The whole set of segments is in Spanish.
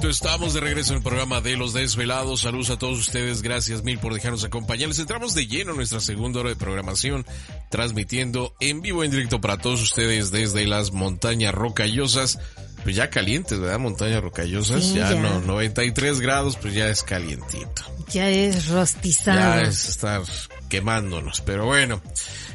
Perfecto, estamos de regreso en el programa de Los Desvelados. Saludos a todos ustedes, gracias mil por dejarnos acompañarles. Entramos de lleno en nuestra segunda hora de programación, transmitiendo en vivo en directo para todos ustedes desde las montañas rocallosas. Pues ya calientes, ¿verdad? Montañas rocallosas, Sí, ya, ya. no, 93 grados, pues ya es calientito. Ya es rostizado. Ya es estar quemándonos, pero bueno,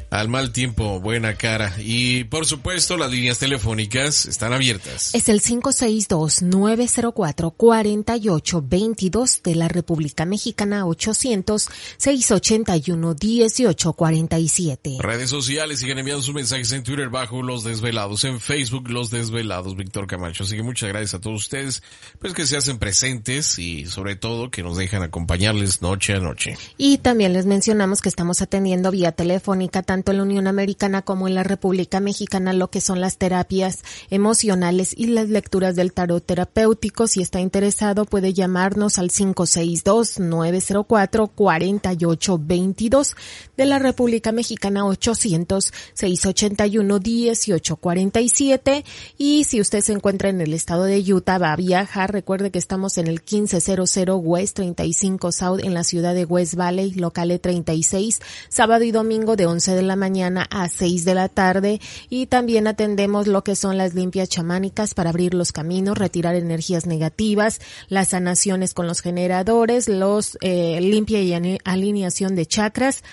al mal tiempo, buena cara. Y por supuesto, las líneas telefónicas están abiertas. Es el 562-904-4822 de la República Mexicana 800-681-1847. Redes sociales siguen enviando sus mensajes en Twitter bajo Los Desvelados, en Facebook Los Desvelados, Víctor Camacho. Así que muchas gracias a todos ustedes, pues que se hacen presentes y sobre todo que nos dejan acompañarles noche a noche. Y también les mencionamos que estamos atendiendo vía telefónica tanto en la Unión Americana como en la República Mexicana lo que son las terapias emocionales y las lecturas del tarot terapéutico. Si está interesado puede llamarnos al 562-904-4822 de la República Mexicana 800-681-1847 y si usted se encuentra en el estado de Utah va a viajar, recuerde que estamos en el 1500 West 35 South en la ciudad de West Valley, locale 36, sábado y domingo de 11 de la mañana a 6 de la tarde. Y también atendemos lo que son las limpias chamánicas para abrir los caminos, retirar energías negativas, las sanaciones con los generadores, los eh, limpia y alineación de chakras,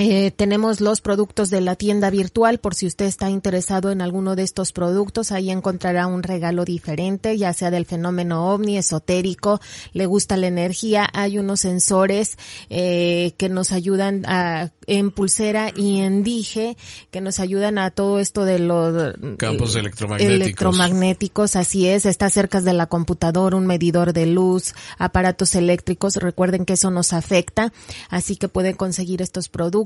eh, tenemos los productos de la tienda virtual por si usted está interesado en alguno de estos productos. Ahí encontrará un regalo diferente, ya sea del fenómeno ovni, esotérico, le gusta la energía. Hay unos sensores eh, que nos ayudan a, en pulsera y en dije, que nos ayudan a todo esto de los Campos electromagnéticos. electromagnéticos, así es. Está cerca de la computadora, un medidor de luz, aparatos eléctricos. Recuerden que eso nos afecta, así que pueden conseguir estos